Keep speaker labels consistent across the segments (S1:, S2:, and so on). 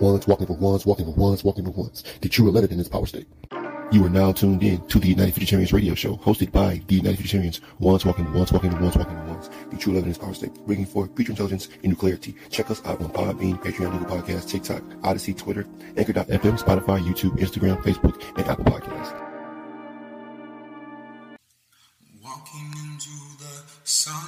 S1: Ones walking for ones, walking for ones, walking for ones. The true 11 in this power state. You are now tuned in to the United Futuritarians radio show, hosted by the United Futuritarians. Ones walking once walking ones, walking ones. The true 11 in this power state. Bringing forth future intelligence new clarity. Check us out on Podbean, Patreon, Google Podcasts, TikTok, Odysee, Twitter, Anchor.fm, Spotify, YouTube, Instagram, Facebook, and Apple Podcasts.
S2: Walking into the sun,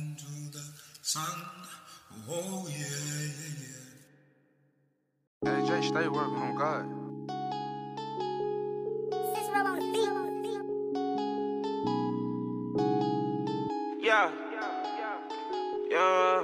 S2: sun. Oh yeah, yeah, yeah.
S3: Hey, Jay, stay working on God. Yeah. Yeah.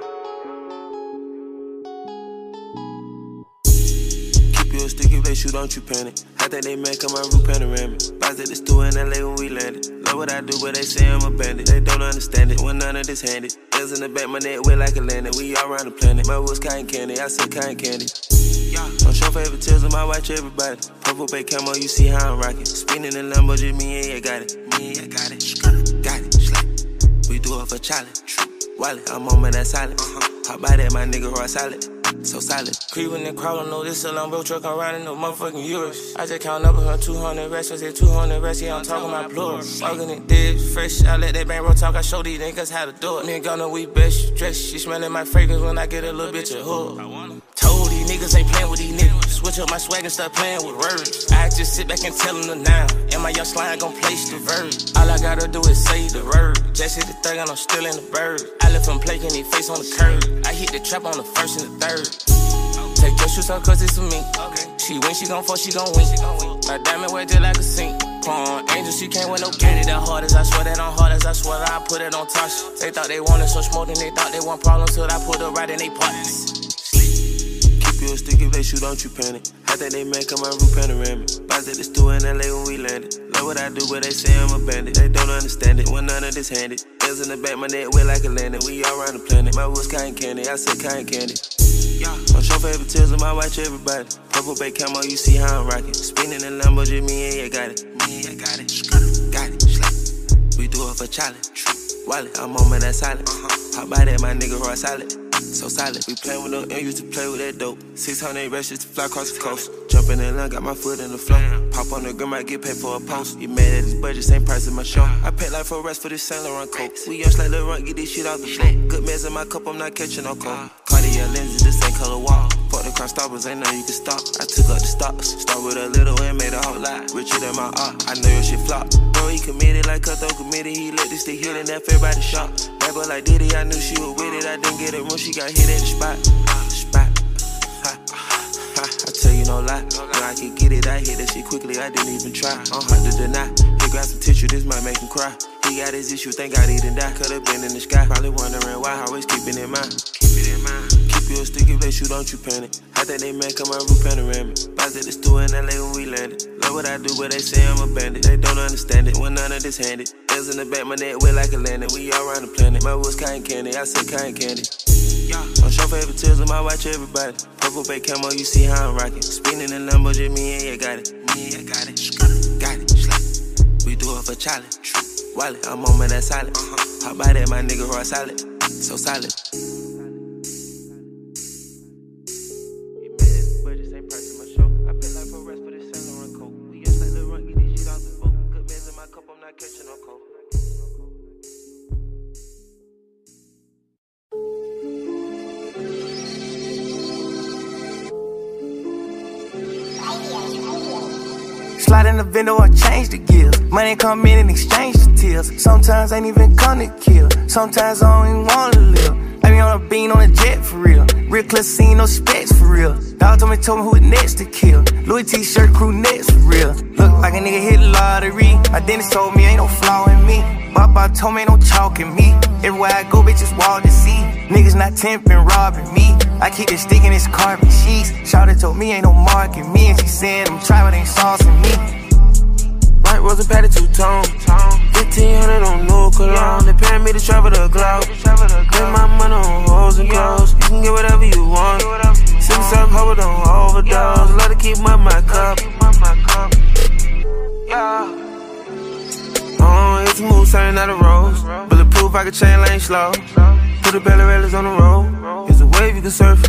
S3: Keep you a sticky place, you don't you panic. I think they make up my roof panoramic. Box at the store in LA when we landed. Love what I do, but they say I'm a bandit. They don't understand it when none of this handed. Bills in the back, my neck wet like a landing. We all around the planet. My wood's cotton candy, I say cotton candy. Don't show favoritism, I watch everybody. Purple Bay camo, you see how I'm rocking. Spinning the Lambo, just me and yeah, got it. Me and yeah, got it. Got it. We do it for Charlie. Wallet, I'm on man, that's solid. Uh-huh. Hop by that, my nigga, raw solid. So solid.
S4: Creeping and crawling, no, this a long bro truck, I'm riding no motherfucking euros. I just count up her 200 rest, I said 200 rest, yeah, I'm talking about plural. Smoking it dead, fresh, I let that bang bro talk, I show these niggas how to do it. Me and Gunna, we best dressed, she smelling my fragrance when I get a little bitch of hood. Niggas ain't playing with these niggas. Switch up my swag and start playing with words. I just sit back and tell them the now. And my young slime gon' place the verb. All I gotta do is say the word. Just hit the third and I'm still in the bird. I left him plaking his face on the curb. I hit the trap on the first and the third. Take your shoes off cause it's for me. She win, she gon' fall, she gon' win. My diamond wear just like a sink. Porn angel, she can't win no get it. That hard as I swear that I'm hard as I swear that I put it on touch. They thought they wanted so much more than they thought they want problems till I put it right in they pockets.
S3: A sticky place, you don't you panic. I think they make up my roof panoramic. Box at the store in LA when we landed. Love what I do, but they say I'm a bandit. They don't understand it when none of this handed. Bills in the back, my neck wet like a landing. We all around the planet. My wood's cotton candy, I say cotton candy. Yeah. Don't show favoritism, I watch everybody. Purple Bay camo, you see how I'm rocking. Spinning the Lambo, just me and yeah, got it. Me and yeah, got it. Got it. We do it for Charlie. Wallet, I'm on man, that's solid. Uh-huh. Hop by that, my nigga, raw solid. So solid. We play with no M, used to play with that dope. 600 rest just to fly across the coast. Jump in line, got my foot in the flow. Pop on the gram, I get paid for a post. You mad at this budget, same price as my show. I paid like for rest for this Saint Laurent coat. We young like Laurent, get this shit out the flow. Good mess in my cup, I'm not catching no cold. Cartier lenses, the same color wall. Fuck the cross stoppers, ain't nothing you can stop. I took up the stops. Start with a little and made a whole lot. Richer than my art, I know your shit flop. Bro, he committed like Cutthroat committed. He let this stick hit and by the shop. Rapper like Diddy, I knew she was with it. I didn't get it when she got hit at the spot. Spot. Ha. Ha. I tell you no lie. When I can get it, I hit that shit quickly. I didn't even try. I'm hard to deny. He grab some tissue, this might make him cry. He got his issue, thank God he didn't die. Could've been in the sky, probably wondering why. I always keeping it in mind. Keep it in mind. Keep you a sticky place, you don't you panic. I think they make up my roof panoramic. Box at the store in LA when we landed. Love what I do, but they say I'm a bandit. They don't understand it when none of this handed. Bills in the back, my neck wet like a landing. We all around the planet. My wood's cotton candy, I say cotton candy. Yeah. Don't show favoritism, I watch everybody. Purple Bay camo, you see how I'm rocking. Spinning the Lambo, just me and yeah, got it. Me and yeah, got it. Got it. We do it for Charlie. Wallet, I'm on man, that's solid. Uh-huh. Hop by that, my nigga, raw solid. So solid.
S5: Slide in the window I change the gears. Money come in and exchange the tears. Sometimes I ain't even come to kill. Sometimes I don't even wanna live. I be on a bean on a jet for real. Real clean, no specs for real. Dog told me, told me who it next to kill. Louis t-shirt crew next for real. Look like a nigga hit lottery. My dentist told me ain't no flaw in me. Papa told me ain't no chalk in me. Everywhere I go, bitches wall to see. Niggas not temping, robbing me. I keep it sticking this carbon sheets. Shouted told me ain't no mark in me. And she said I'm trying, ain't saucing me.
S6: White rose and patty two tone. 1500 on new cologne. They paying me to travel the globe. Spend my money on hoes and clothes. You can get whatever you want. Six up, hope don't overdose. Let it keep my, my cup. Yeah. Oh, it's a move, turning out a rose. Bulletproof, I can chain lane slow. Put the belly on the road. A wave you can surf.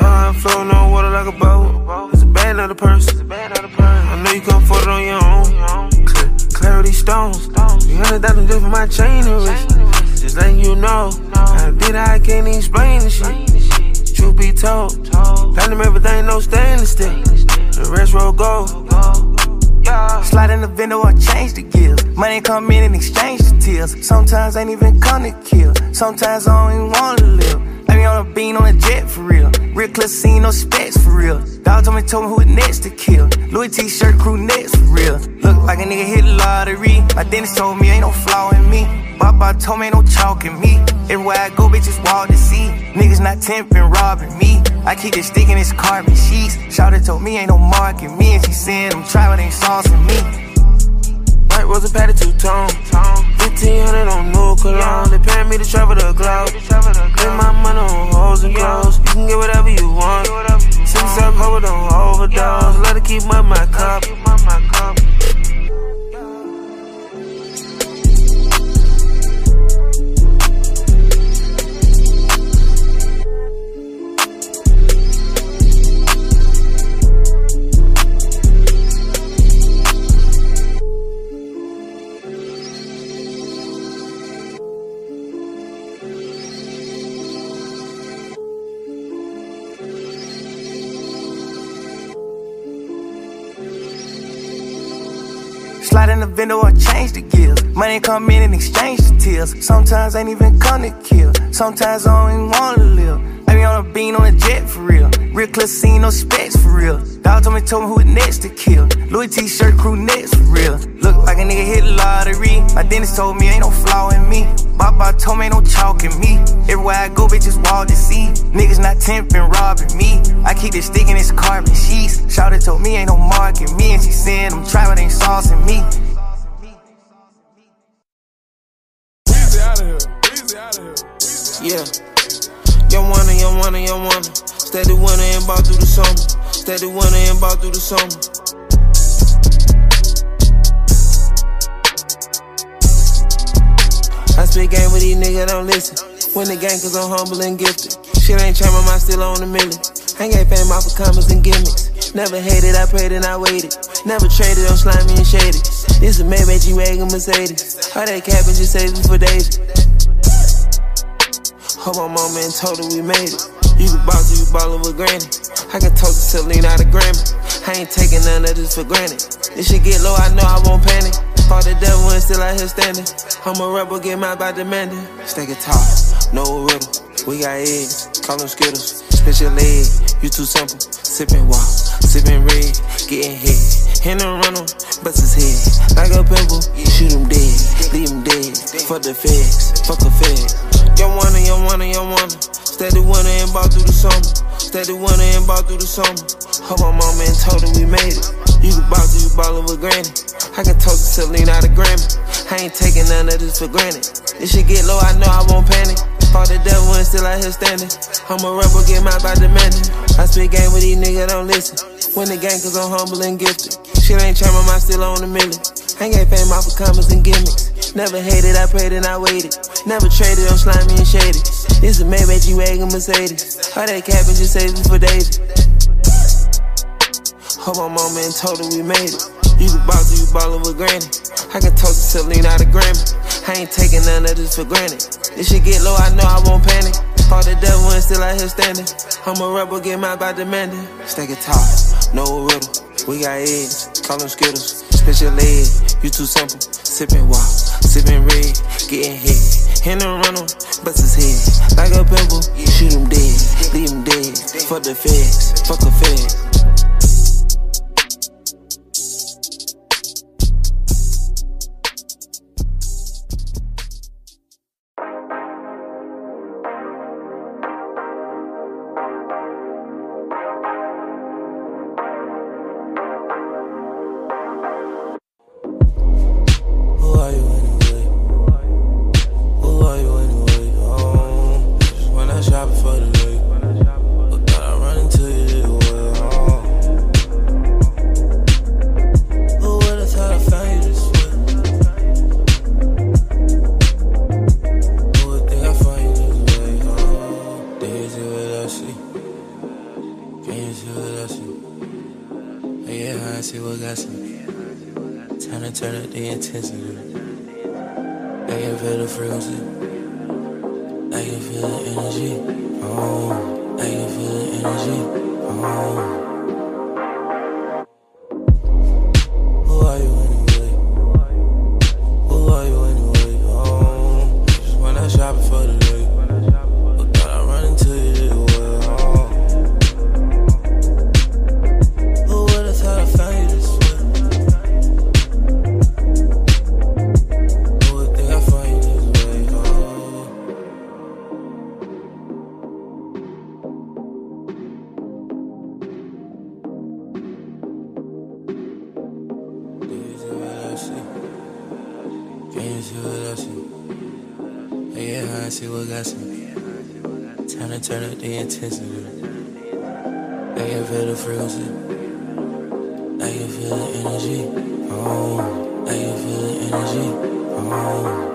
S6: I'm floating on water like a boat. It's a bad another person. I know you come for it on your own. Clarity stones. 300,000 just for my chain and wrist. Just letting you know. I did I can't explain the shit. Truth be told. Platinum everything, no stainless steel. The rest roll gold.
S5: Slide in the window or change the gears. Money come in and exchange the tears. Sometimes ain't even come to kill. Sometimes I don't even wanna live. I be on a jet for real. Real clean, no specs for real. Dog told me, told me who it next to kill. Louis t-shirt crew next for real. Look like a nigga hit lottery. My dentist told me ain't no flaw in me. Papa told me ain't no chalk in me. Everywhere I go, bitches wall to see. Niggas not temping, robbing me. I keep it sticking this carbon sheets. Shouted told me ain't no mark in me. And she said I'm trying, but ain't saucing me.
S6: White rose and patty two tone. 1500 on new cologne. They paying me to travel the globe. Spend my money on hoes and clothes. You can get whatever you want. Six up, hope don't overdose. Let it keep my, my cup.
S5: Slide in the window change the gears. Money come in and exchange the tears. Sometimes ain't even come to kill. Sometimes I don't even wanna live. I be on a bean on a jet for real. Real clean, no specs for real. Dog told me, told me who next to kill. Louis t-shirt crew next for real. Look like a nigga hit lottery. My dentist told me ain't no flaw in me. Papa told me ain't no chalk in me. Everywhere I go, bitches wall to see. Niggas not temping, robbing me. I keep it sticking this carbon sheets. Shouted told me ain't no mark in me. And she said I'm but ain't saucing me.
S6: Yeah. Young wanna, young wanna, young wanna. Steady winner and ball through the summer. Steady winner and ball through the summer. I spit game with these niggas, don't listen. Win the game cause I'm humble and gifted. Shit ain't changed, my mind still on the million. I ain't fame off of comments and gimmicks. Never hated, I prayed and I waited. Never traded on slimy and shady. This a Maybach G-Wagon Mercedes. All that cabbage just saving for David. Hope my mama and told her we made it. You can boss, you ballin' with granny. I can toast to Celine out of Grammy. I ain't taking none of this for granted. This shit get low, I know I won't panic. Fought the devil and still out here standing. I'm a rebel, get mad by demanding. Stay guitar, no riddle. We got eggs, call them Skittles. Spit your you too simple. Sippin' walk, sippin' red, getting hit. In the rental, bust his head like a pimple. Shoot him dead, leave him dead. Fuck the feds, fuck the fed. Young wanna, young wanna, young wanna. Steady winner and ball through the summer. Steady winner and ball through the summer. Hope my mama and told her we made it. You can boss, you ballin' with granny. I can toast to Celine out of Grammy. I ain't taking none of this for granted. This shit get low, I know I won't panic. Fought the devil and still out here standing. I'm a rebel, get mad by demanding. I spit game with these niggas, don't listen. Win the game cause I'm humble and gifted. Shit ain't my mind still on the million. I ain't fame off of comments and gimmicks. Never hated, I prayed and I waited. Never traded on slimy and shady. This is Maybach G-Wagon Mercedes. All that cabbage just saving for David. Hope my mama and told her we made it. You can boss, you ballin' with granny. I can toast to Celine out of Grammy. I ain't taking none of this for granted. This shit get low, I know I won't panic. Fought the devil and still out here standing. I'm a rebel, get mad by demanding. Stay guitar, no riddle.
S7: We got eggs, call them Skittles. Spit your you too simple. Sipping wild, sipping red, getting hit. In the rental, bust his head. Like a pimple, shoot him dead, leave him dead. Fuck the feds, fuck the feds. I can feel
S3: the frequency. I can feel the energy. Oh, I can feel the energy. Oh.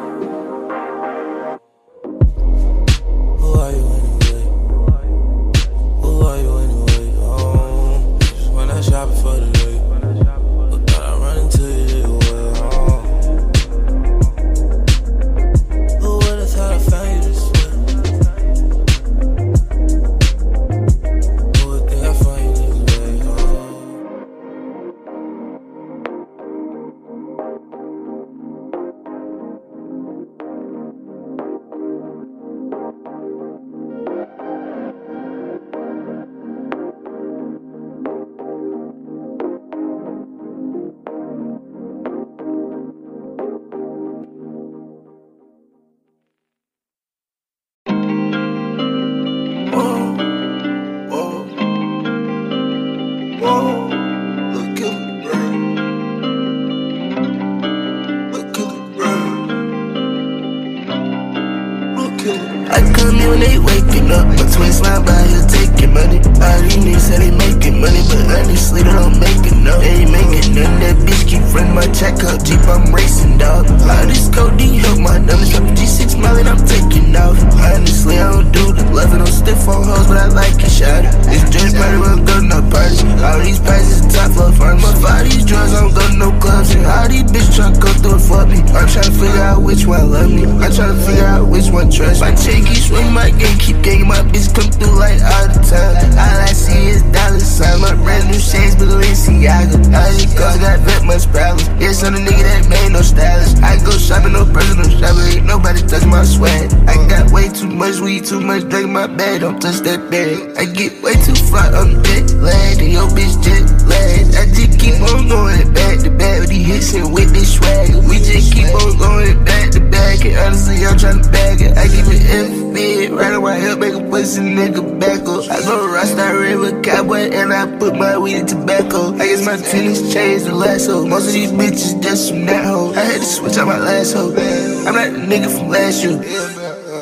S7: I'm nigga that made no stylist. I go shopping, no personal shopping, ain't nobody touch my swag. I got way too much weed, too much drink, my bag, don't touch that bag. I get way too fly, I'm jet lagged, and your bitch jet lagged. I just keep on going back to back with these hits and with this swag. We just keep on going back to back, and honestly, I'm trying to bag it. I give it F bed, right on my hip, make a pussy nigga back up. I go rockstar river cowboy, and I put my weed in tobacco. I guess my feelings changed the last hoe. Most of these bitches just from that hoe. I had to switch out my last hoe. I'm not the nigga from last year.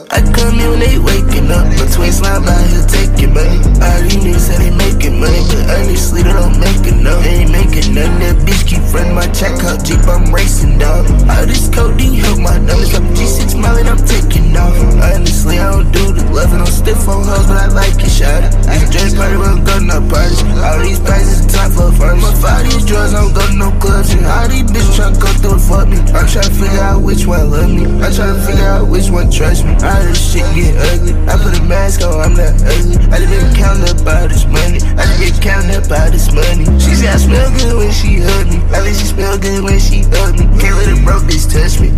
S7: I the when they waking up. But twin slime out here taking money. All these niggas said they making money, but honestly, they don't make enough. They ain't making none. That bitch keep running my check out Jeep, I'm racing dog. All this codeine help my numbers. I'm G6 mile and I'm taking off. Honestly, I don't do the love and I'm stiff on hoes, but I like it, shot. I dress party, but I'm going to parties. All these prices top for firms. My five these drugs, I don't go to no clubs. And all these bitches try to go through and fuck me. I'm trying to figure out which one love me. I'm trying to figure out which one trust me. All this shit get ugly. I put a mask on, I'm not ugly. I just been counting up all this money. I just been counting up all this money. She said I smell good when she hug me. I think she smell good when she hug me. Can't let a broke bitch touch me.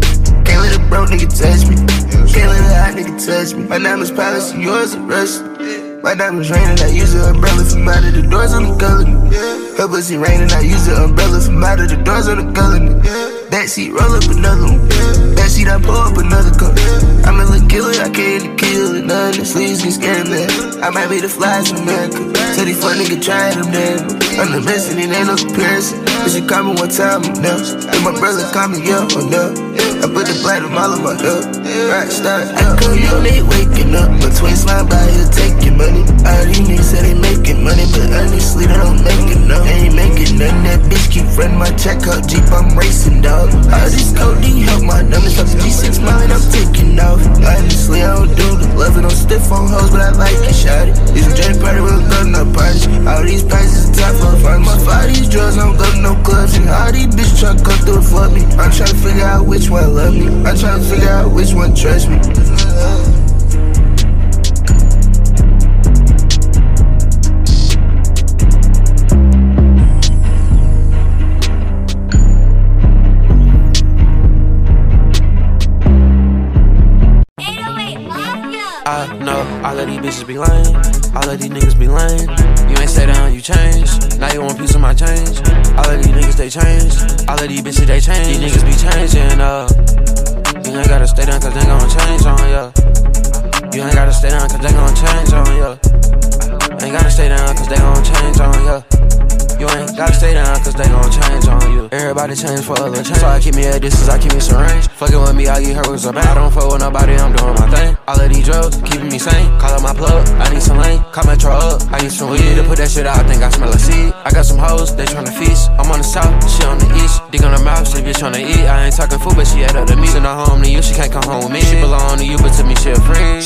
S7: Can't let a broke nigga touch me. Can't let a hot nigga touch me. My diamond's palace, yours are Russian. My diamonds raining, I use an umbrella from out of the doors on the color. Her pussy raining, I use an umbrella from out of the doors on the color. Backseat roll up another one. Backseat I pull up another cup. I'm a little killer, I came to kill it. None of the sleeves get scared, man. I might be the flies in America. Tell these fuck nigga trying them damn. I'm the best and it ain't no comparison. But you call me one time, I'm. And my brother call me, yeah, or no. I put the black platinum all on my up. I call you late waking up. My twin slime by here taking money. All these niggas say they making money, but honestly, they don't make enough. They ain't making nothing. That bitch keep running my check out Jeep, I'm racing, dog. All this codeine help my numbers up. G6 mine, I'm taking off. Honestly, I don't do the love it. I'm stiff on hoes, but I like it, shot it. It's a J party, we'll go to no parties. All these prices top for fun. My fight these drugs, I don't go to no clubs. And all these bitches try to come through for me. I'm trying to figure out which one love me. I'm trying to figure out which one trust me.
S8: I know all of these bitches be lame, all of these niggas be lame. You ain't stay down, you change. Now you want piece of my change. All of these niggas they change, all of these bitches they change. These niggas be changing up. You ain't gotta stay down cause they gon' change on ya. You ain't gotta stay down cause they gon' change on ya. Ain't gotta stay down cause they gon' change on ya. You ain't gotta stay down cause they gon' change on you. Everybody change for a little change. So I keep me at distance, I keep me some range. Fucking with me, I get hurt with some bad. I don't fuck with nobody, I'm doing my thing. All of these drugs keeping me sane. Call up my plug, I need some lane. Call Metro up, I need some weed to put that shit out. I think I smell a seed. I got some hoes, they tryna feast. I'm on the south, she on the east. Dick on her mouth, she bitch tryna eat. I ain't talking food, but she head up to me. Send her home to you, she can't come home with me. She belong to you, but to me, she a.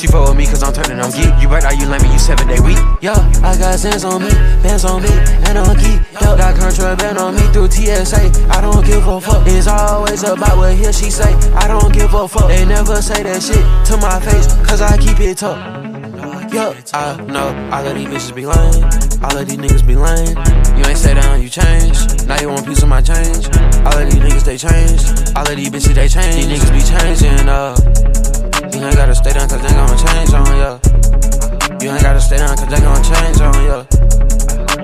S8: She fuck with me cause I'm turning on geek. You right, are you lame, you seven day week. Yeah, I got sense on me, bands on me, and on geek. Yo, got contraband on me through TSA. I don't give a fuck. It's always about what here she say. I don't give a fuck. They never say that shit to my face, cause I keep it tough. Yup, I know all of these bitches be lame. All of these niggas be lame. You ain't stay down, you change. Now you want piece of my change. All of these niggas they change. All of these bitches they change. These niggas be changing up. You ain't gotta stay down cause they gon' change on ya. You ain't gotta stay down cause they gon' change on ya.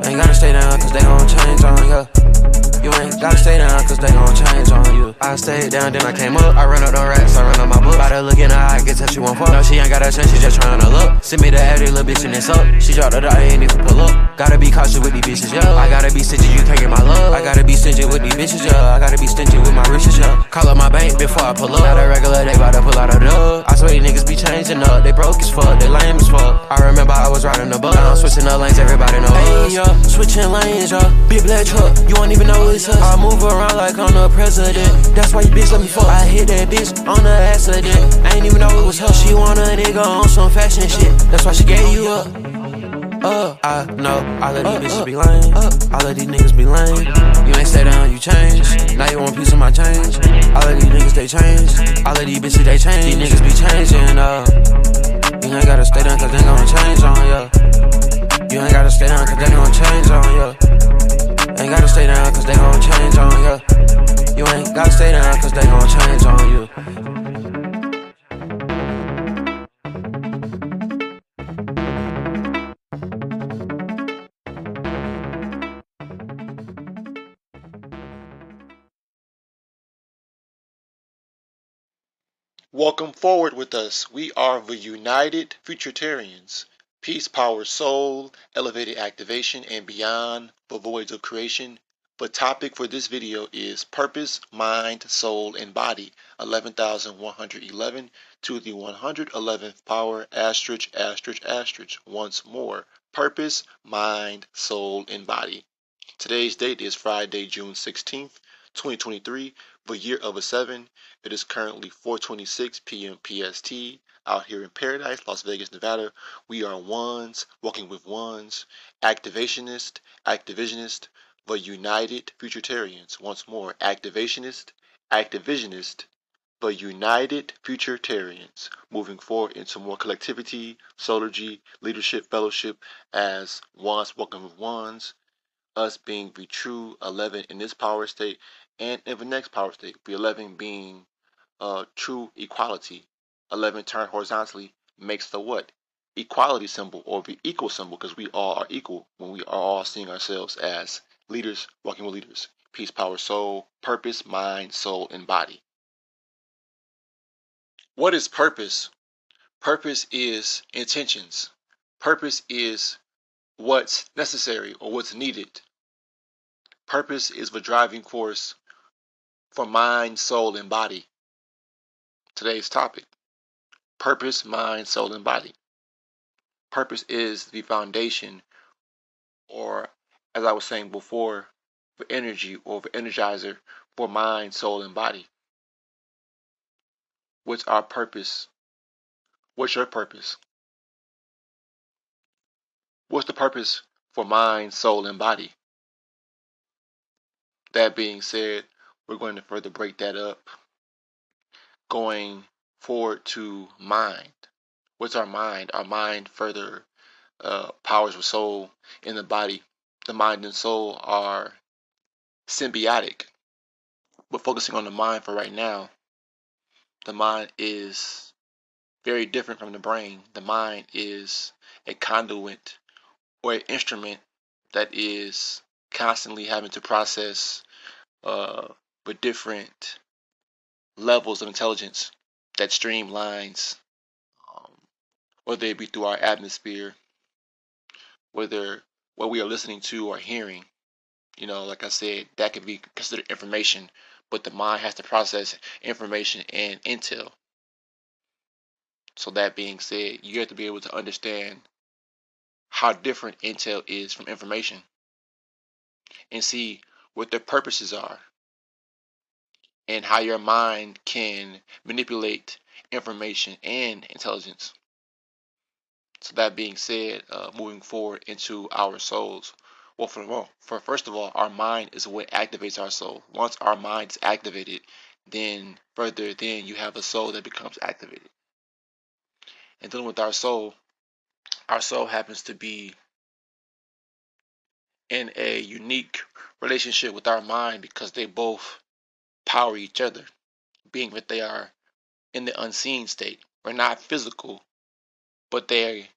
S8: Ain't gotta stay down cause they gon' change on ya. You ain't gotta stay down cause they gon' change on you. I stayed down, then I came up. I run up the racks, I run up my book. By the look in her eye, I can tell she won't fuck. No, she ain't got a chance, she just tryna look. Send me the addy, little bitch, and it's up. She dropped the dot, ain't even pull up. Gotta be cautious with these bitches, yeah. I gotta be stingy, you can't get my love. I gotta be stingy with these bitches, yeah. I gotta be stingy with my riches, yeah. Call up my bank before I pull up. Not a regular, they bout to pull out a dub. I swear these niggas be changing up. They broke as fuck, they lame as fuck. I remember I was riding the bus. Now I'm switching the lanes, everybody know us. Hey, yeah, switching lanes, yeah. Big black truck, you won't even know I move around like I'm the president. That's why you bitch let me fuck. I hit that bitch on the accident. I ain't even know it was her. She want a nigga on some fashion shit. That's why she gave you up. Uh, I know all of these bitches be lame. All of these niggas be lame. You ain't stay down, you change. Now you want piece of my change. All of these niggas they change. All of these bitches they change. These niggas be changing up. You ain't gotta stay down cause they gon' change on ya. You ain't gotta stay down cause they gon' change on ya. Ain't gotta stay down cause they gon' change on ya. You ain't gotta stay down cause they gon' change on you.
S9: Welcome forward with us. We are the United Futuritarians. Peace, power, soul, elevated activation, and beyond the voids of creation. The topic for this video is purpose, mind, soul, and body. 11,111 to the 111th power, asterisk, asterisk, asterisk. Once more, purpose, mind, soul, and body. Today's date is Friday, June 16th, 2023, the year of a seven. It is currently 4:26 p.m. PST out here in Paradise, Las Vegas, Nevada. We are ones, walking with ones, activationist, activisionist, the United Futuritarians. Once more, activationist, activisionist, the United Futuritarians, moving forward into more collectivity, solargy, leadership, fellowship as ones walking with ones, us being the true 11 in this power state, and in the next power state, the 11 being uh, true equality. 11 turned horizontally makes the what? Equality symbol or the equal symbol because we all are equal when we are all seeing ourselves as leaders walking with leaders. Peace, power, soul, purpose, mind, soul, and body. What is purpose? Purpose is intentions. Purpose is what's necessary or what's needed. Purpose is the driving force for mind, soul, and body. Today's topic purpose, mind, soul, and body. Purpose is the foundation, or as I was saying before, for energy or for energizer for mind, soul, and body. What's our purpose? What's your purpose? What's the purpose for mind, soul, and body? That being said, we're going to further break that up. Going forward to mind. What's our mind? Our mind further uh, powers the soul in the body. The mind and soul are symbiotic. But focusing on the mind for right now, the mind is very different from the brain. The mind is a conduit or an instrument that is constantly having to process uh, with different levels of intelligence that streamlines, um, whether it be through our atmosphere, whether what we are listening to or hearing. You know, like I said, that can be considered information but the mind has to process information and intel. So that being said, you have to be able to understand how different intel is from information and see what their purposes are and how your mind can manipulate information and intelligence. So that being said, uh, moving forward into our souls, well, for, well, for first of all, our mind is what activates our soul. Once our mind is activated, then further, then you have a soul that becomes activated. And then with our soul, our soul happens to be in a unique relationship with our mind because they both power each other, being that they are in the unseen state. We're not physical, but they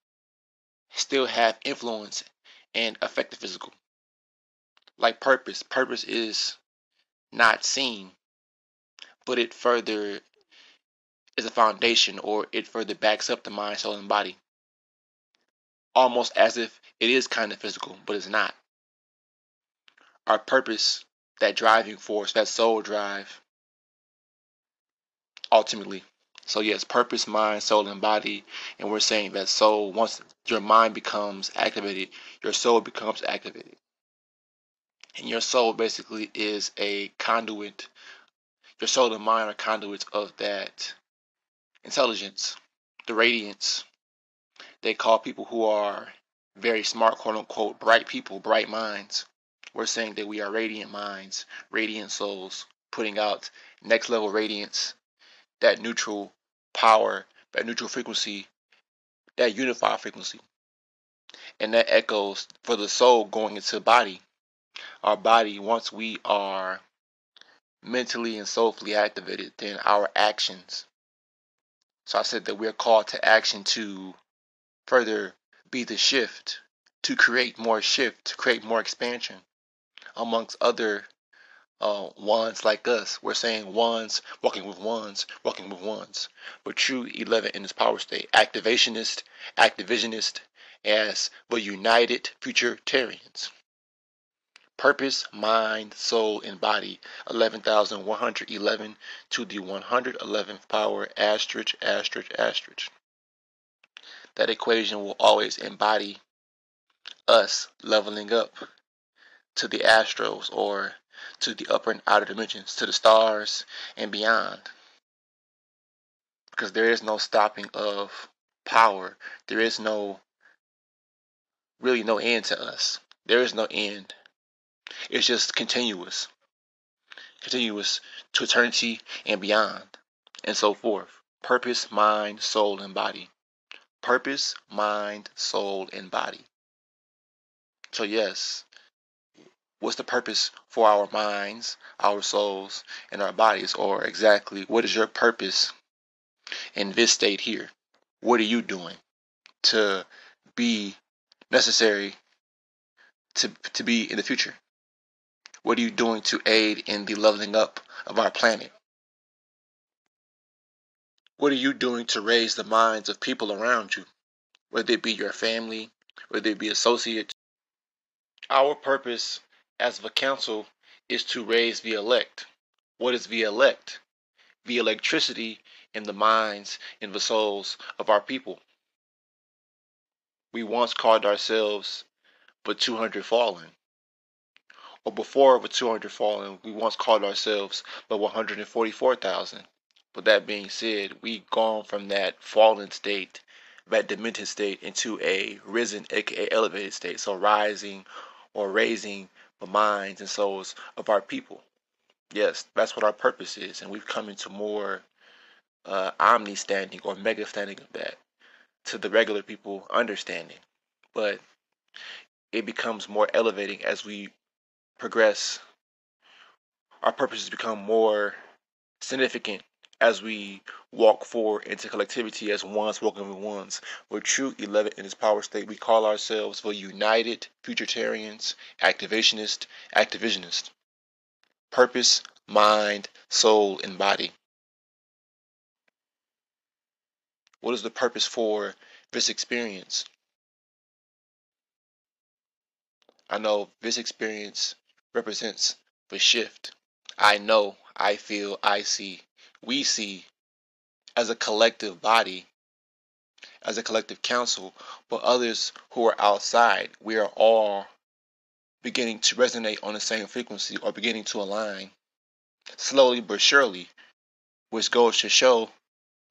S9: still have influence and affect the physical. Like purpose, purpose is not seen, but it further is a foundation or it further backs up the mind, soul, and body. Almost as if it is kind of physical, but it's not. Our purpose, that driving force, that soul drive, ultimately so yes, purpose, mind, soul, and body. And we're saying that soul, once your mind becomes activated, your soul becomes activated. And your soul basically is a conduit. Your soul and mind are conduits of that intelligence, the radiance. They call people who are very smart, quote unquote, bright people, bright minds. We're saying that we are radiant minds, radiant souls, putting out next level radiance that neutral power, that neutral frequency, that unified frequency. And that echoes for the soul going into the body. Our body, once we are mentally and soulfully activated, then our actions. So I said that we're called to action to further be the shift, to create more shift, to create more expansion amongst other uh, ones like us. We're saying ones, walking with ones, walking with ones. But true 11 in its power state, activationist, activisionist, as the United Futuritarians. Purpose, mind, soul, and body, 11,111 to the 111th power, asterisk, asterisk, asterisk. That equation will always embody us leveling up to the astros or to the upper and outer dimensions, to the stars and beyond. Because there is no stopping of power. There is no, really no end to us. There is no end. It's just continuous. Continuous to eternity and beyond. and so forth. Purpose, mind, soul, and body. Purpose, mind, soul, and body. So, yes, what's the purpose for our minds, our souls, and our bodies? Or exactly, what is your purpose in this state here? What are you doing to be necessary to, to be in the future? What are you doing to aid in the leveling up of our planet? What are you doing to raise the minds of people around you, whether it be your family, whether it be associates? Our purpose as the council is to raise the elect. What is the elect? The electricity in the minds, in the souls of our people. We once called ourselves the 200 Fallen or before the 200 fallen, we once called ourselves the 144,000. But that being said, we've gone from that fallen state, that demented state, into a risen, aka elevated state. So rising or raising the minds and souls of our people. Yes, that's what our purpose is, and we've come into more uh, omni standing or mega standing of that to the regular people understanding. But it becomes more elevating as we progress, our purposes become more significant as we walk forward into collectivity as ones walking with ones. We're true 11 in its power state. We call ourselves the United Futuritarians, Activationist, Activisionist. Purpose, mind, soul, and body. What is the purpose for this experience? I know this experience represents the shift. I know, I feel, I see, we see as a collective body, as a collective council, but others who are outside, we are all beginning to resonate on the same frequency or beginning to align slowly but surely, which goes to show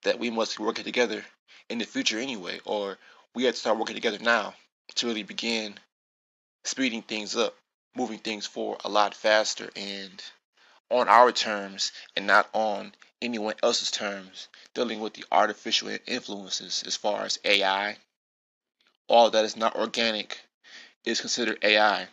S9: that we must be working together in the future anyway, or we have to start working together now to really begin speeding things up moving things forward a lot faster and on our terms and not on anyone else's terms, dealing with the artificial influences as far as AI. All that is not organic is considered AI.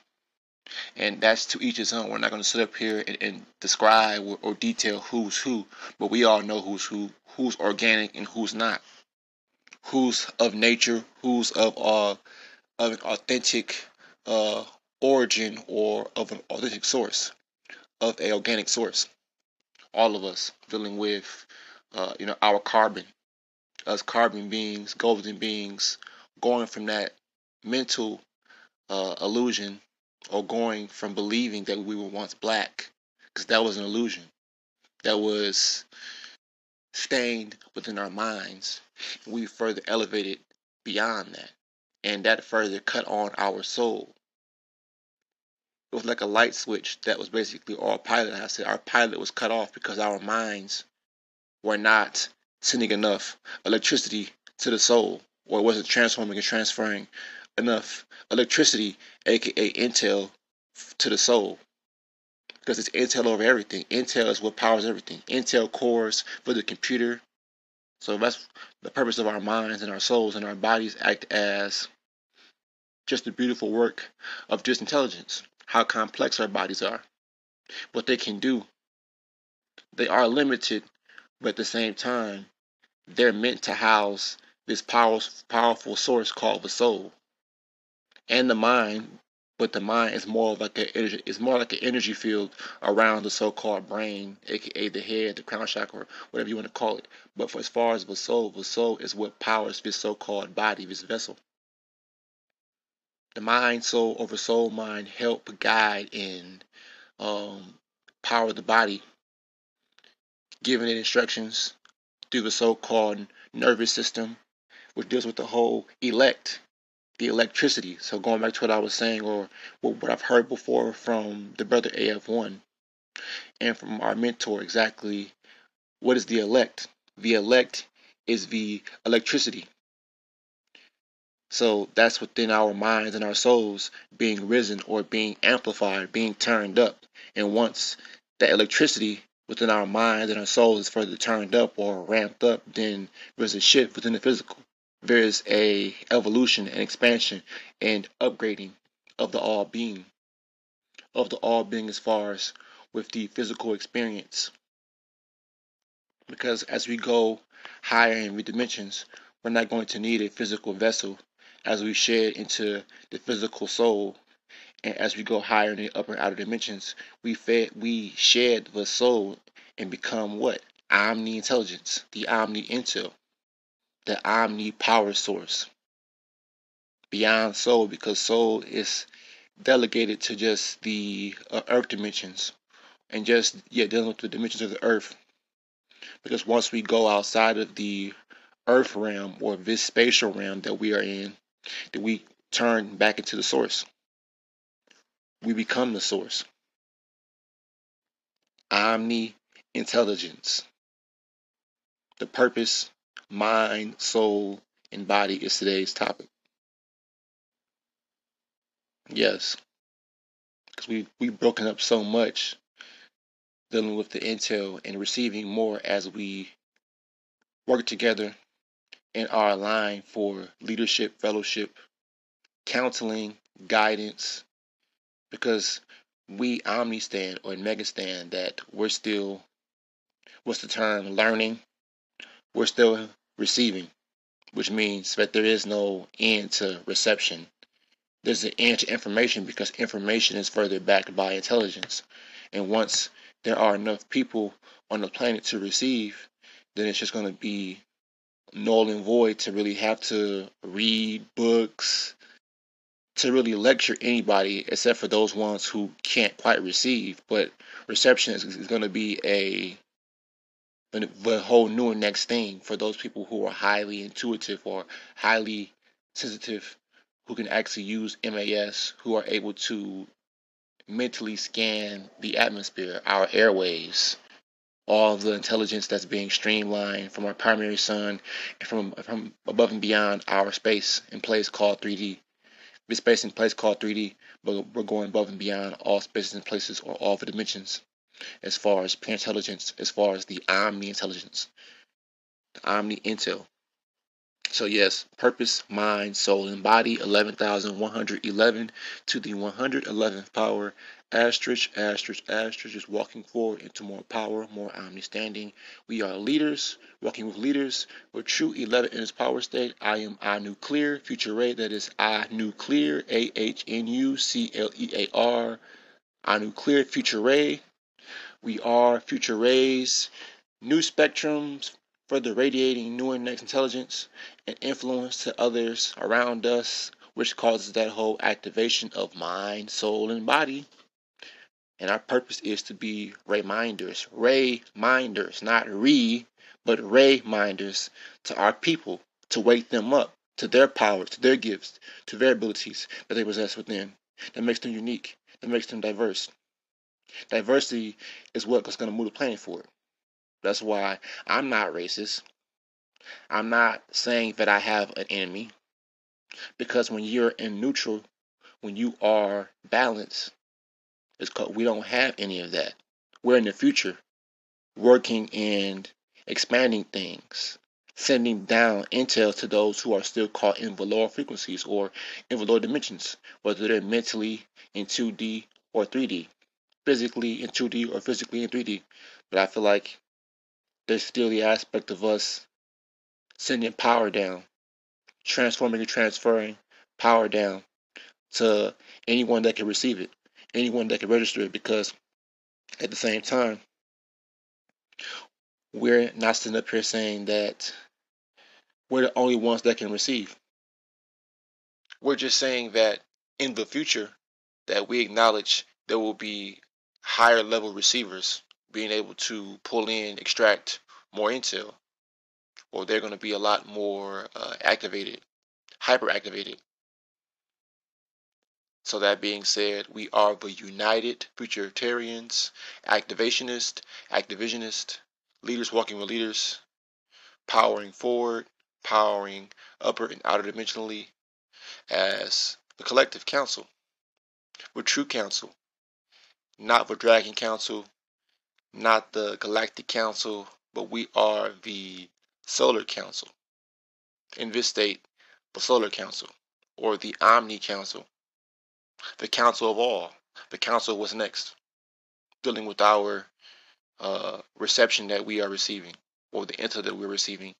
S9: And that's to each his own. We're not going to sit up here and, and describe or, or detail who's who, but we all know who's who, who's organic and who's not, who's of nature, who's of uh, of an authentic uh, origin or of an authentic source, of a organic source. All of us dealing with, uh, you know, our carbon, us carbon beings, golden beings, going from that mental uh, illusion or going from believing that we were once black, because that was an illusion. That was stained within our minds. We further elevated beyond that. And that further cut on our soul it was like a light switch that was basically our pilot. I said our pilot was cut off because our minds were not sending enough electricity to the soul, or it wasn't transforming and transferring enough electricity, aka intel, to the soul. Because it's intel over everything. Intel is what powers everything. Intel cores for the computer. So that's the purpose of our minds and our souls and our bodies act as just the beautiful work of just intelligence how complex our bodies are, what they can do. They are limited, but at the same time, they're meant to house this power, powerful source called the soul and the mind. But the mind is more like a it's more like an energy field around the so-called brain, aka the head, the crown chakra, whatever you want to call it. But for as far as the soul, the soul is what powers this so-called body, this vessel the mind, soul over soul, mind help guide and um, power the body, giving it instructions through the so-called nervous system, which deals with the whole elect, the electricity. So going back to what I was saying, or what I've heard before from the brother AF1 and from our mentor, exactly what is the elect? The elect is the electricity so that's within our minds and our souls being risen or being amplified, being turned up. And once that electricity within our mind and our soul is further turned up or ramped up, then there's a shift within the physical. There's a evolution and expansion and upgrading of the all being, of the all being as far as with the physical experience. Because as we go higher in the dimensions, we're not going to need a physical vessel as we shed into the physical soul. And as we go higher in the upper outer dimensions, we fed, we shed the soul and become what? Omni intelligence, the omni intel, the omni power source. Beyond soul, because soul is delegated to just the uh, earth dimensions and just yeah dealing with the dimensions of the earth because once we go outside of the earth realm or this spatial realm that we are in then we turn back into the source. We become the source. Omni intelligence the purpose mind soul and body is today's topic. Yes. Because we we've broken up so much dealing with the intel and receiving more as we work together and are aligned for leadership, fellowship, counseling, guidance, because we omni stand or mega stand that we're still what's the term learning we're still receiving which means that there is no end to reception. There's an end to information because information is further backed by intelligence. And once there are enough people on the planet to receive, then it's just going to be null and void to really have to read books, to really lecture anybody except for those ones who can't quite receive. But reception is, is going to be a the whole new and next thing for those people who are highly intuitive or highly sensitive who can actually use MAS, who are able to mentally scan the atmosphere, our airways, all the intelligence that's being streamlined from our primary sun and from from above and beyond our space in place called 3D. This space in place called 3D, but we're going above and beyond all spaces and places or all the dimensions as far as pure intelligence, as far as the omni intelligence, the omni intel. So yes, purpose, mind, soul, and body, 11,111 to the 111th power. Asterisk, asterisk, asterisk, just walking forward into more power, more understanding. We are leaders, walking with leaders. We're true 11 in its power state. I am I nuclear, future ray, that is I nuclear, A-H-N-U-C-L-E-A-R. I nuclear, future ray. We are future rays, new spectrums, further radiating new and next intelligence and influence to others around us, which causes that whole activation of mind, soul, and body. And our purpose is to be reminders, reminders, not re, but reminders to our people to wake them up to their power, to their gifts, to their abilities that they possess within. That makes them unique, that makes them diverse. Diversity is what's going to move the planet forward. That's why I'm not racist. I'm not saying that I have an enemy. Because when you're in neutral, when you are balanced, it's called, we don't have any of that. We're in the future working and expanding things, sending down intel to those who are still caught in lower frequencies or in lower dimensions, whether they're mentally in 2D or 3D, physically in 2D or physically in 3D. But I feel like there's still the aspect of us sending power down, transforming and transferring power down to anyone that can receive it, anyone that can register it, because at the same time, we're not sitting up here saying that we're the only ones that can receive. We're just saying that in the future, that we acknowledge there will be higher level receivers being able to pull in, extract more intel, or they're going to be a lot more uh, activated, hyper activated. So, that being said, we are the United Futuritarians, activationist, activisionist, leaders walking with leaders, powering forward, powering upper and outer dimensionally as the collective council. We're true council, not the dragon council, not the Galactic Council, but we are the Solar Council. In this state, the Solar Council, or the Omni Council, the Council of All, the Council what's next, dealing with our uh, reception that we are receiving, or the intel that we're receiving.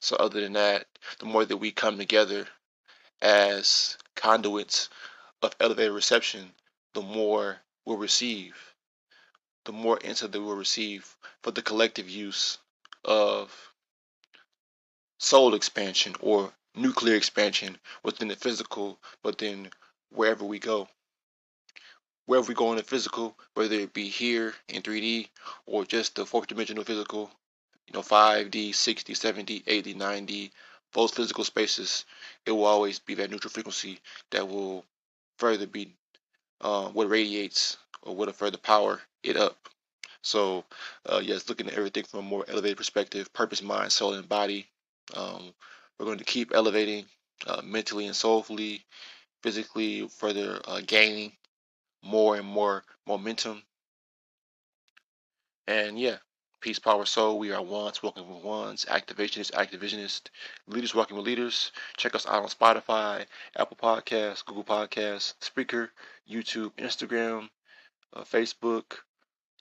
S9: So, other than that, the more that we come together as conduits of elevated reception, the more we'll receive, the more intel that we'll receive for the collective use of soul expansion or nuclear expansion within the physical, but then wherever we go. Wherever we go in the physical, whether it be here in 3D or just the fourth dimensional physical, you know, 5D, 6D, 7D, 8D, 9D, those physical spaces, it will always be that neutral frequency that will further be uh, what radiates or what will further power it up. So, uh, yes, looking at everything from a more elevated perspective, purpose, mind, soul, and body. Um, we're going to keep elevating uh, mentally and soulfully, physically, further uh, gaining more and more momentum. And yeah, peace, power, soul. We are ones, walking with ones. Activationist, activisionist. Leaders walking with leaders. Check us out on Spotify, Apple Podcasts, Google Podcasts, Spreaker, YouTube, Instagram, uh, Facebook,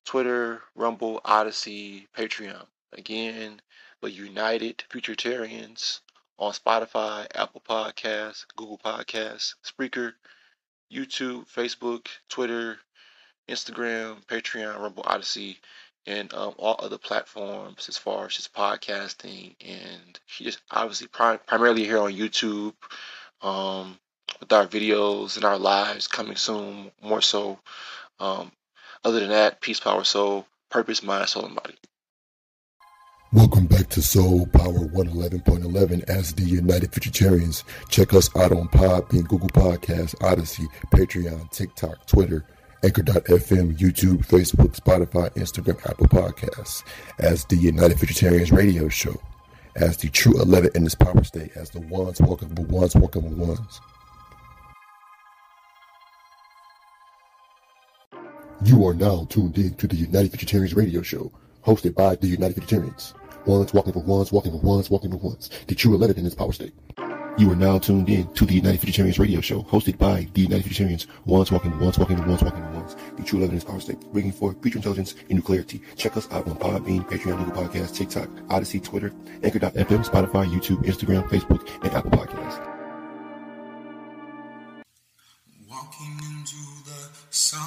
S9: Twitter, Rumble, Odysee, Patreon. Again, the United Futuritarians on Spotify, Apple Podcasts, Google Podcasts, Spreaker, YouTube, Facebook, Twitter, Instagram, Patreon, Rumble, Odysee, and um, all other platforms as far as just podcasting. And just obviously prim- primarily here on YouTube um, with our videos and our lives coming soon, more so. Um, other than that, peace, power, soul, purpose, mind, soul, and body.
S1: Welcome back to Soul Power 111.11 as the United Futuritarians. Check us out on Podbean, Google Podcasts, Odysee, Patreon, TikTok, Twitter, Anchor.fm, YouTube, Facebook, Spotify, Instagram, Apple Podcasts as the United Futuritarians radio show, as the true 11 in this power state, as the ones walking the ones walking the ones. You are now tuned in to the United Futuritarians radio show, hosted by the United Vegetarians. Ones walking for ones, walking for ones, walking for ones. The true 11 in this power state. You are now tuned in to the United Futuritarians radio show, hosted by the United Vegetarians. Ones walking for ones, walking for ones, walking for ones. The true 11 in this power state, bringing forth future intelligence and new clarity. Check us out on Podbean, Patreon, Google Podcasts, TikTok, Odysee, Twitter, Anchor.fm, Spotify, YouTube, Instagram, Facebook, and Apple Podcasts.
S2: Walking into the sun,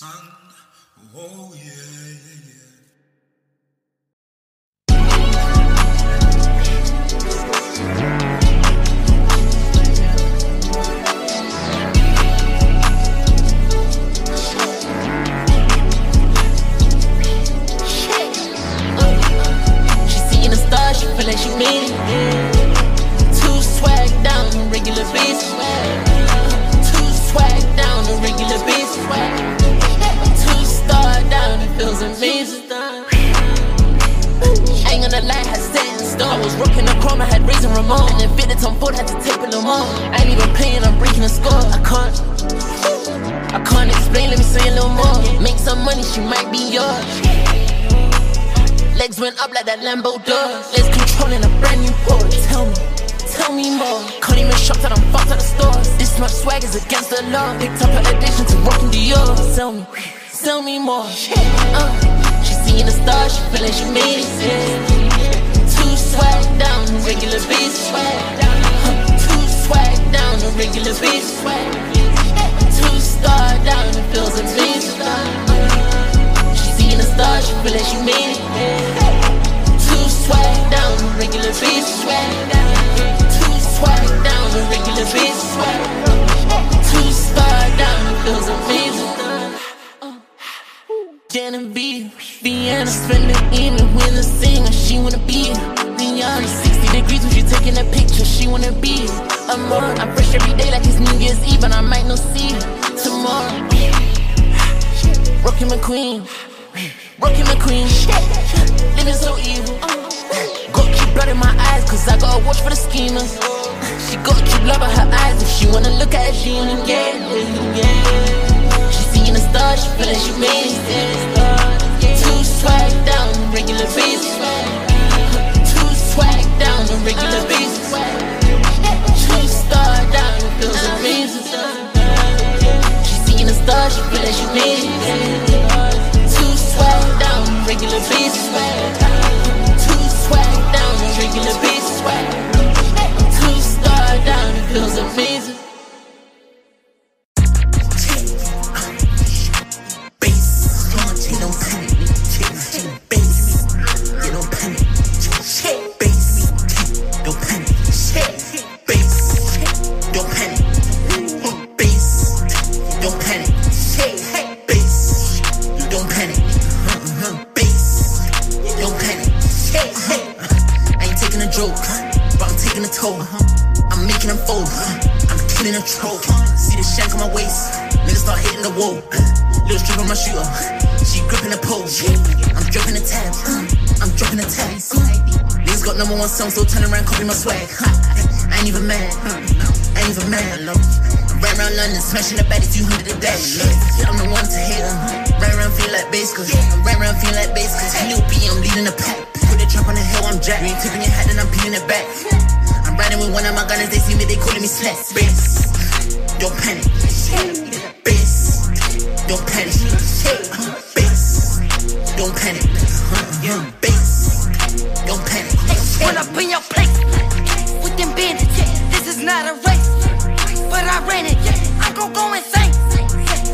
S2: sun, oh yeah, yeah, yeah.
S10: She seeing the stars, she feel like she made it. Two swag down, regular beats. Was rocking the chrome, I had raising Ramon. And then fit the Tom Ford, had to tape it on. I ain't even playing, I'm breaking the score. I can't. I can't explain, let me say a little more. Make some money, she might be yours. Legs went up like that Lambo does. Legs controlling a brand new Porsche. Tell me, tell me more. Can't even shop that I'm fucked at the stores. This much swag is against the law. Picked up an addiction to rocking Dior. Sell me, sell me more. Uh, seeing the stars, she feel like she made it. Swag down, regular beats. Huh, Two swag down, regular beats. Two star down, it feels amazing. She seeing the stars, she feel like she made it. Two swag down, regular bitch. Two swag down, a regular bitch. Two star down, it feels amazing. Genevieve, Vienna, spend the evening with a singer, she wanna be Rihanna, 60 degrees when she taking a picture, she wanna be I'm on, I'm fresh every day like it's New Year's Eve, and I might not see tomorrow. Rockin' McQueen, Rockin' McQueen, living so evil. Got keep blood in my eyes, cause I gotta watch for the schemers. She gotta keep love in her eyes if she wanna look at it, she wanna get it, yeah. She seeing the stars, she feeling she made it. Two swag down, regular basis. Swag down, regular basis. Two star down, it feels amazing. She seeing the stars, she feeling she made it. Two swag down, regular basis. Two swag down, regular basis. Two star down, it feels amazing.
S11: I'm a troll. See the shank on my waist. Niggas start hitting the wall. Little strip on my shooter. She gripping the pole. I'm dropping the tab. I'm dropping the tab. Niggas got number one song, so turn around, copy my swag. I ain't even mad. I ain't even mad. Right around London, smashing the baddie 200 a day. I'm the one to hate them. Right around feel like bass, cause right around feel like bass, cause Lil B, I'm leading the pack. Put the trap on the hill, I'm jack. You ain't tipping your hat, then I'm peeling it back. I'm riding with one of my gunners, they see me, they calling me slats. Bass, don't panic. Bass, don't panic. Bass, don't panic. Bass, don't panic.
S12: Run up in your place with them bandits. This is not a race, but I ran it. I go go insane.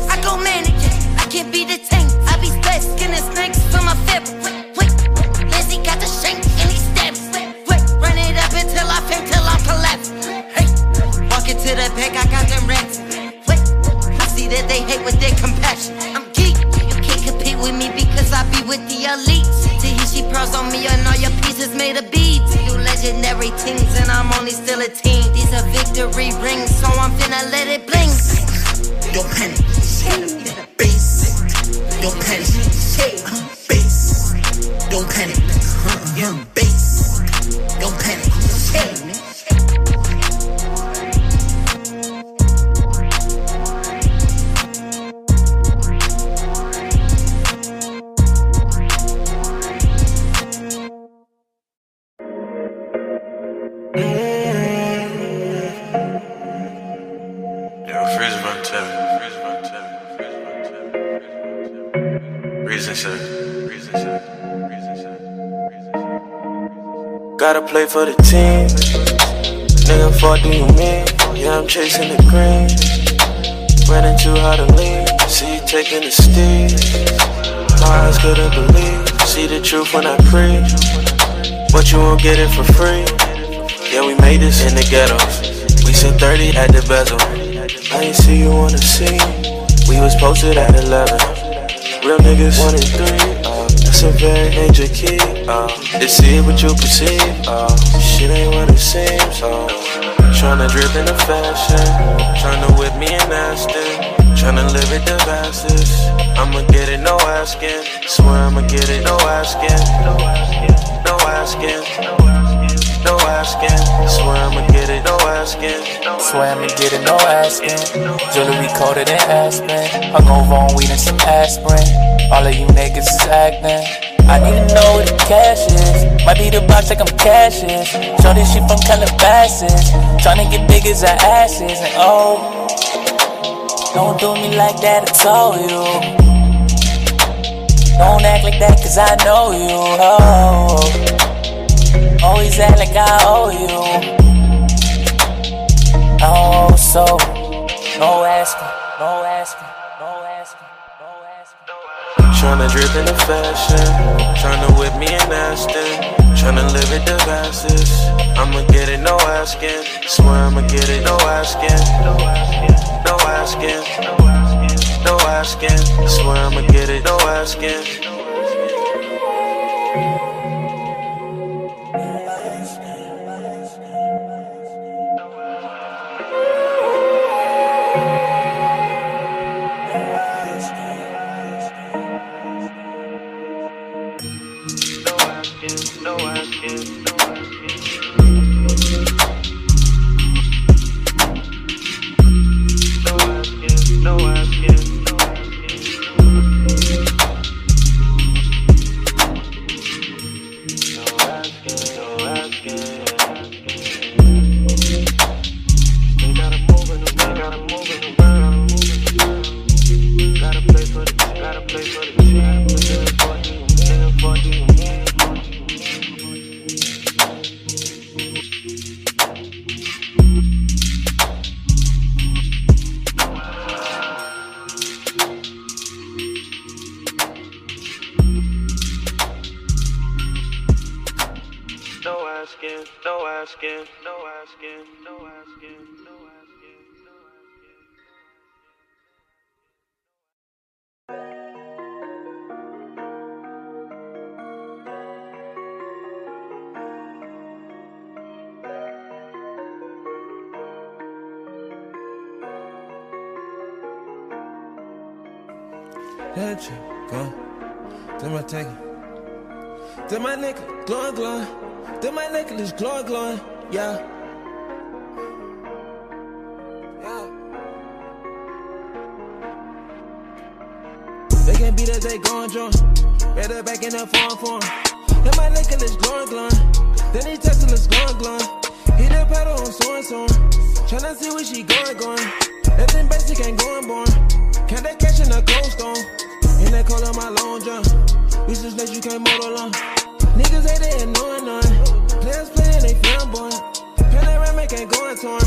S12: I go manic. I can't be detained. I be splat skinning snakes for my fabric. With. I'm geek. You can't compete with me because I be with the elites. Tahishi pearls on me and all your pieces made of beads. You legendary things and I'm only still a teen. These are victory rings, so I'm finna let it bling.
S11: Don't panic. Bass, don't panic.
S13: Reason said. Reason said. Reason said. Gotta play for the team. Nigga, fuck do you mean? Yeah, I'm chasing the green. Running too hard to lean. See you taking the steed. My eyes couldn't believe. See the truth when I preach. But you won't get it for free. Yeah, we made this in the ghettos. We sent 30 at the bezel. I ain't see you on the scene. We was posted at 11. Real niggas one and three. Uh, that's a very major key. Uh, to see what you perceive. Uh, shit ain't what it seems. Uh, tryna drip in the fashion. Tryna whip me in Aston. Tryna live it the fastest. I'ma get it, no asking. Swear I'ma get it, no asking. No asking. No asking. No asking. Swear I'ma get it, no asking.
S14: Swear I'ma get it, no asking. Jewelry coated in Aspen. Hungover on weed and some aspirin. All of you niggas is acting. I need to know where the cash is. Might be the box like I'm cashes. Show this shit from Calabasas. Tryna get big as our asses. And oh, don't do me like that, I told you. Don't act like that, cause I know you. Oh, always act like I owe you. Oh, so no asking, no asking, no asking, no asking.
S13: Tryna drip in the fashion. Tryna whip me in Aston. Tryna live it the fastest. I'ma get it, no asking. Swear I'ma get it, no asking. No asking. No asking. Swear I'ma get it, no asking.
S6: Glowing. Yeah. Yeah. They can't beat us, they going drunk. Better back in that farm form. Then my necklace, glowing, glowing. Then he texting us, glowing, glowing. Hit the pedal on soaring, soaring. Tryna see where she going, going. Nothing basic ain't going, born. Can't they catch in a cold storm? In that cold of my long jump. We just let you can't motor long. Niggas ain't they annoying none. Players playing, they flamboyant. Panoramic ain't going torn.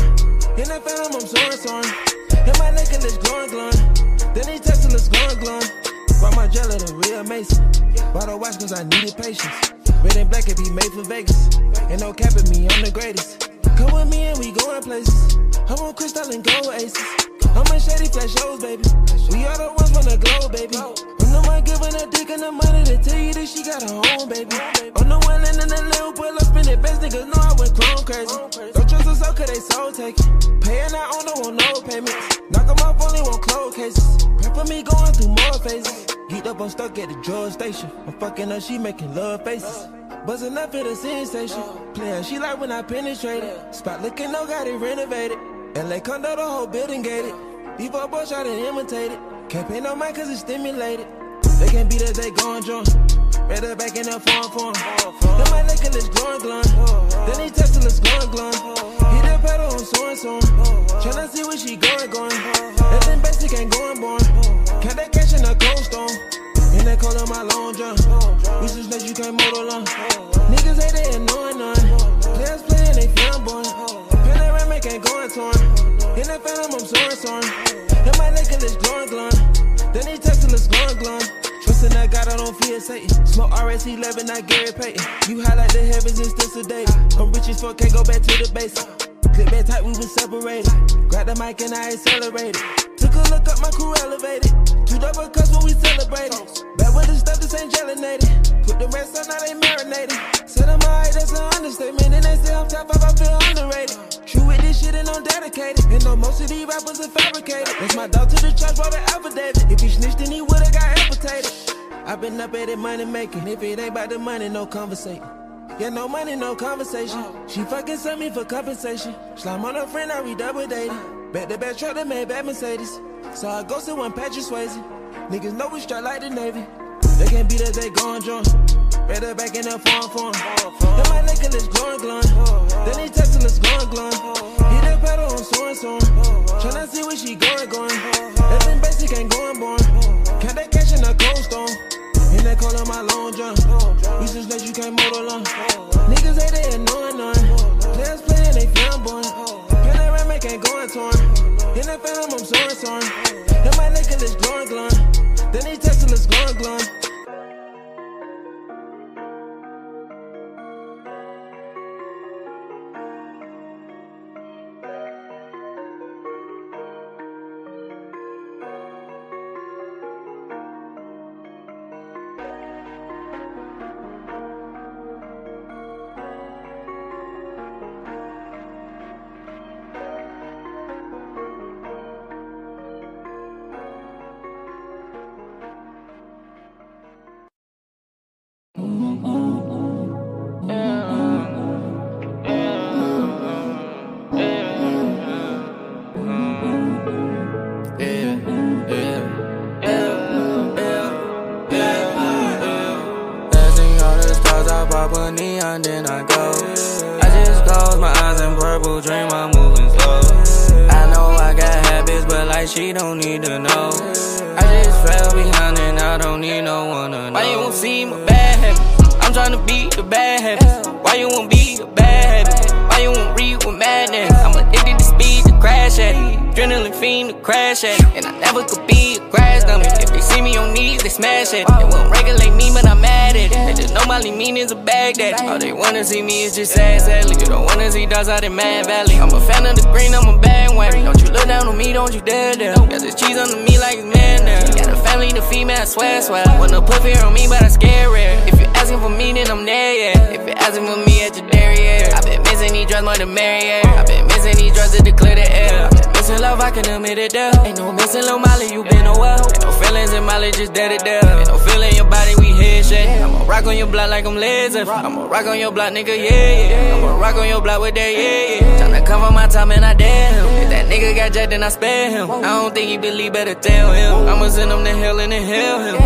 S6: In that phantom, I'm soaring, soaring. And my necklace glowing, glowing. Then he texting us glowing, glowing. Brought my jelly to real Mason. Bought a watch cause I needed patience. Red and black, it be made for Vegas. Ain't no cap capping me, I'm the greatest. Come with me and we going places. I want crystal and gold aces. I'm in shady flash shows, baby. We are the ones from the globe, baby. I'm the one giving a dick and the money to tell you that she got a home, baby. I'm the one in the little pull up in it. Best niggas know I went clone crazy. Don't trust us so cause they soul taking. Paying out on the one no payments. Knock Knock 'em off only one close cases. Pray for me going through more phases. Geeked up, I'm stuck at the drug station. I'm fucking her, she making love faces. Buzzing up at the sensation. Playin', she like when I penetrate it. Spot looking, no, got it renovated. LA condo, the whole building gated. These boy boys try to imitate it. Can't pay no mind cause it's stimulated. They can't beat us, they going drunk. Better back in the farm form. Then my necklace glowing, glowing. Then he texting us glowing, glowing. Hit the pedal on soaring, soaring. Tryna see where she going, going. Nothing basic ain't going, born. Can't they catch in a cold storm? In that cold of my long jump. We just let you can't motor long. Niggas ain't they annoying I Satan. Smoke RS 11, not Gary Payton. You highlight the heavens and still sedated. I'm rich as fuck, can't go back to the basic. Clip back tight, we was separated. Grab the mic and I accelerated. Took a look up, my crew elevated. Two double cuts when we celebrated. Back with the stuff, this ain't gelinated. Put the rest on, now they marinated. Said I'm alright, that's an understatement. And they say I'm top five, I feel underrated. True with this shit and I'm dedicated. And know most of these rappers are fabricated. That's my dog to the church, wrote an affidavit. If he snitched, then he would've got amputated. I been up at it, money making. If it ain't about the money, no conversation. Yeah, no money, no conversation. She fucking sent me for compensation. Slime on her friend, I redouble dating. Bet the bad truck that made bad Mercedes. So I go to one Patrick Swayze. Niggas know we straight like the Navy. They can't beat us, they going drunk. Better back in the farm form. Then my necklace glowing, glowing. Then he texting us glowing, glowing. Pedal on soaring, soaring. Tryna see where she going, going. Nothing basic ain't going, born. Can't they catch in a cold storm? In that cold of my long jump. We just let you can't motor long. Niggas ain't they annoying none. Players playing, they flamboyant. Panoramic ain't going torn. In that phantom, I'm soaring, soaring. And my necklace glowing, glowing. Then he texting us glowing, glowing.
S15: Wanna see me is just sad, sadly. You don't wanna see dogs out in Mad Valley. I'm a fan of the green, I'm a bandwagon. Don't you look down on me, don't you dare dare. Got this cheese under me like it's man there. Got a family, the female, I swear, swear. Wanna put fear on me, but I scare rare. If you asking for me, then I'm there, yeah. If you're asking for me at your dairy, yeah. I've been missing these drugs more than Marriott. I've been missing these drugs to declare the air. Missing love, I can admit it there. Ain't no missing Lil Molly, you been a well. Ain't no feelings in Molly, just dead it there. Ain't no feeling your body, we head shit. I'ma rock on your block like I'm Zeppelin. I'ma rock on your block, nigga, yeah, yeah. I'ma rock on your block with that, yeah, yeah. Tryna cover my time and I dare him. If that nigga got jacked, then I spare him. I don't think he believe, better tell him. I'ma send him to hell and inhale him.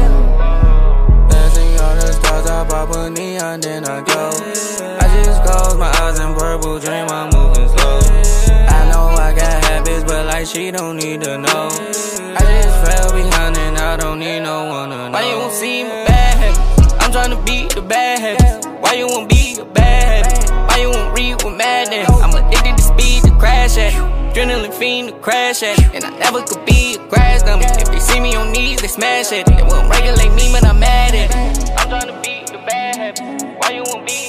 S15: Dancing all the stars, I pop a neon, then I go. I just close my eyes and purple dream, I'm don't need to know. I just fell behind and I don't need no one to know. Why you won't see my bad habits? I'm tryna beat the bad habits. Why you won't be a bad habit? Why you won't read with madness? I'm addicted to speed to crash at. Adrenaline fiend to crash at. And I never could be a crash dummy. If they see me on knees, they smash it. They won't regulate me, but I'm mad at it. I'm tryna beat the bad habits. Why you won't be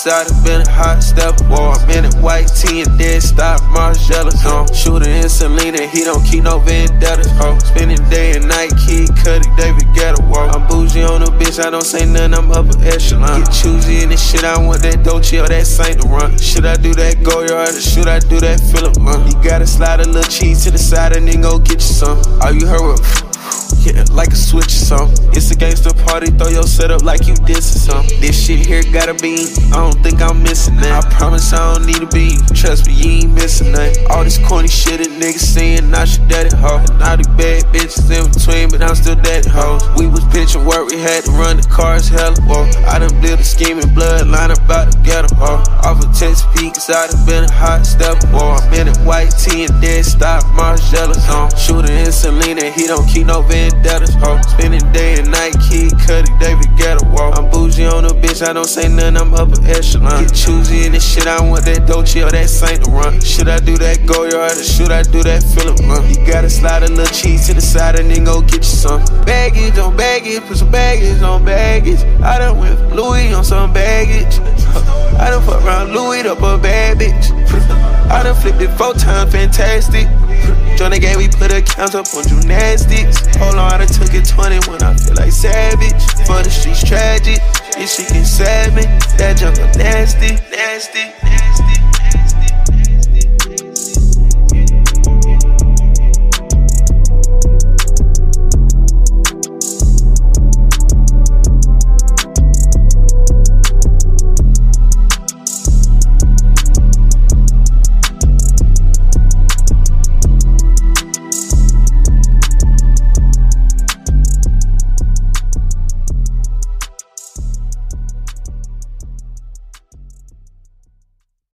S13: Chesapeake, cause I done been a hot step. War, I'm in it, white tee and dead stop, zone Shooter in Selena, he don't keep no vendettas, ho Spending day and night, kid Cudi, David Guetta, whoa. I'm bougie on a bitch, I don't say nothing, I'm upper echelon. Get choosy in this shit, I want that Dolce or that Saint Laurent. Should I do that Goyard or should I do that Philip Run? You gotta slide a little cheese to the side and then go get you some. All you heard was like a switch or something. It's a gangster party, throw your setup like you dissing something. This shit here gotta be, I don't think I'm missing that. I promise I don't need a beat, trust me, you ain't missing nothing. All this corny shit that niggas saying, I should daddy hoe. And all the bad bitches in between, but I'm still daddy hoes. We was pitching work, we had to run the cars hella whoa. I done built a scheming bloodline about to get a hoe. Off of Chesapeake, cause I done been a hot step whoa. I'm in a white tee and dead stop, Margiela zone. Shooter in Selena, he don't keep no ho. Spending day and night, kid Cudi, David Guetta, whoa. I'm bougie on a bitch, I don't say nothing, I'm upper echelon. Get choosy in this shit, I want that Dolce or that Saint Laurent. Should I do that Goyard or should I do that Philip Run? You gotta slide a little cheese to the side and then go get you some. Baggage on baggage, put some baggage on baggage. I done went Louis on some baggage. I done fuck around Louis up a bad bitch. I done flipped it four times, fantastic. Join the game, we put a count up on gymnastics. Hold on, I done took it 20 when I feel like savage. For the streets tragic, this shit can stab me. That jungle nasty, nasty, nasty.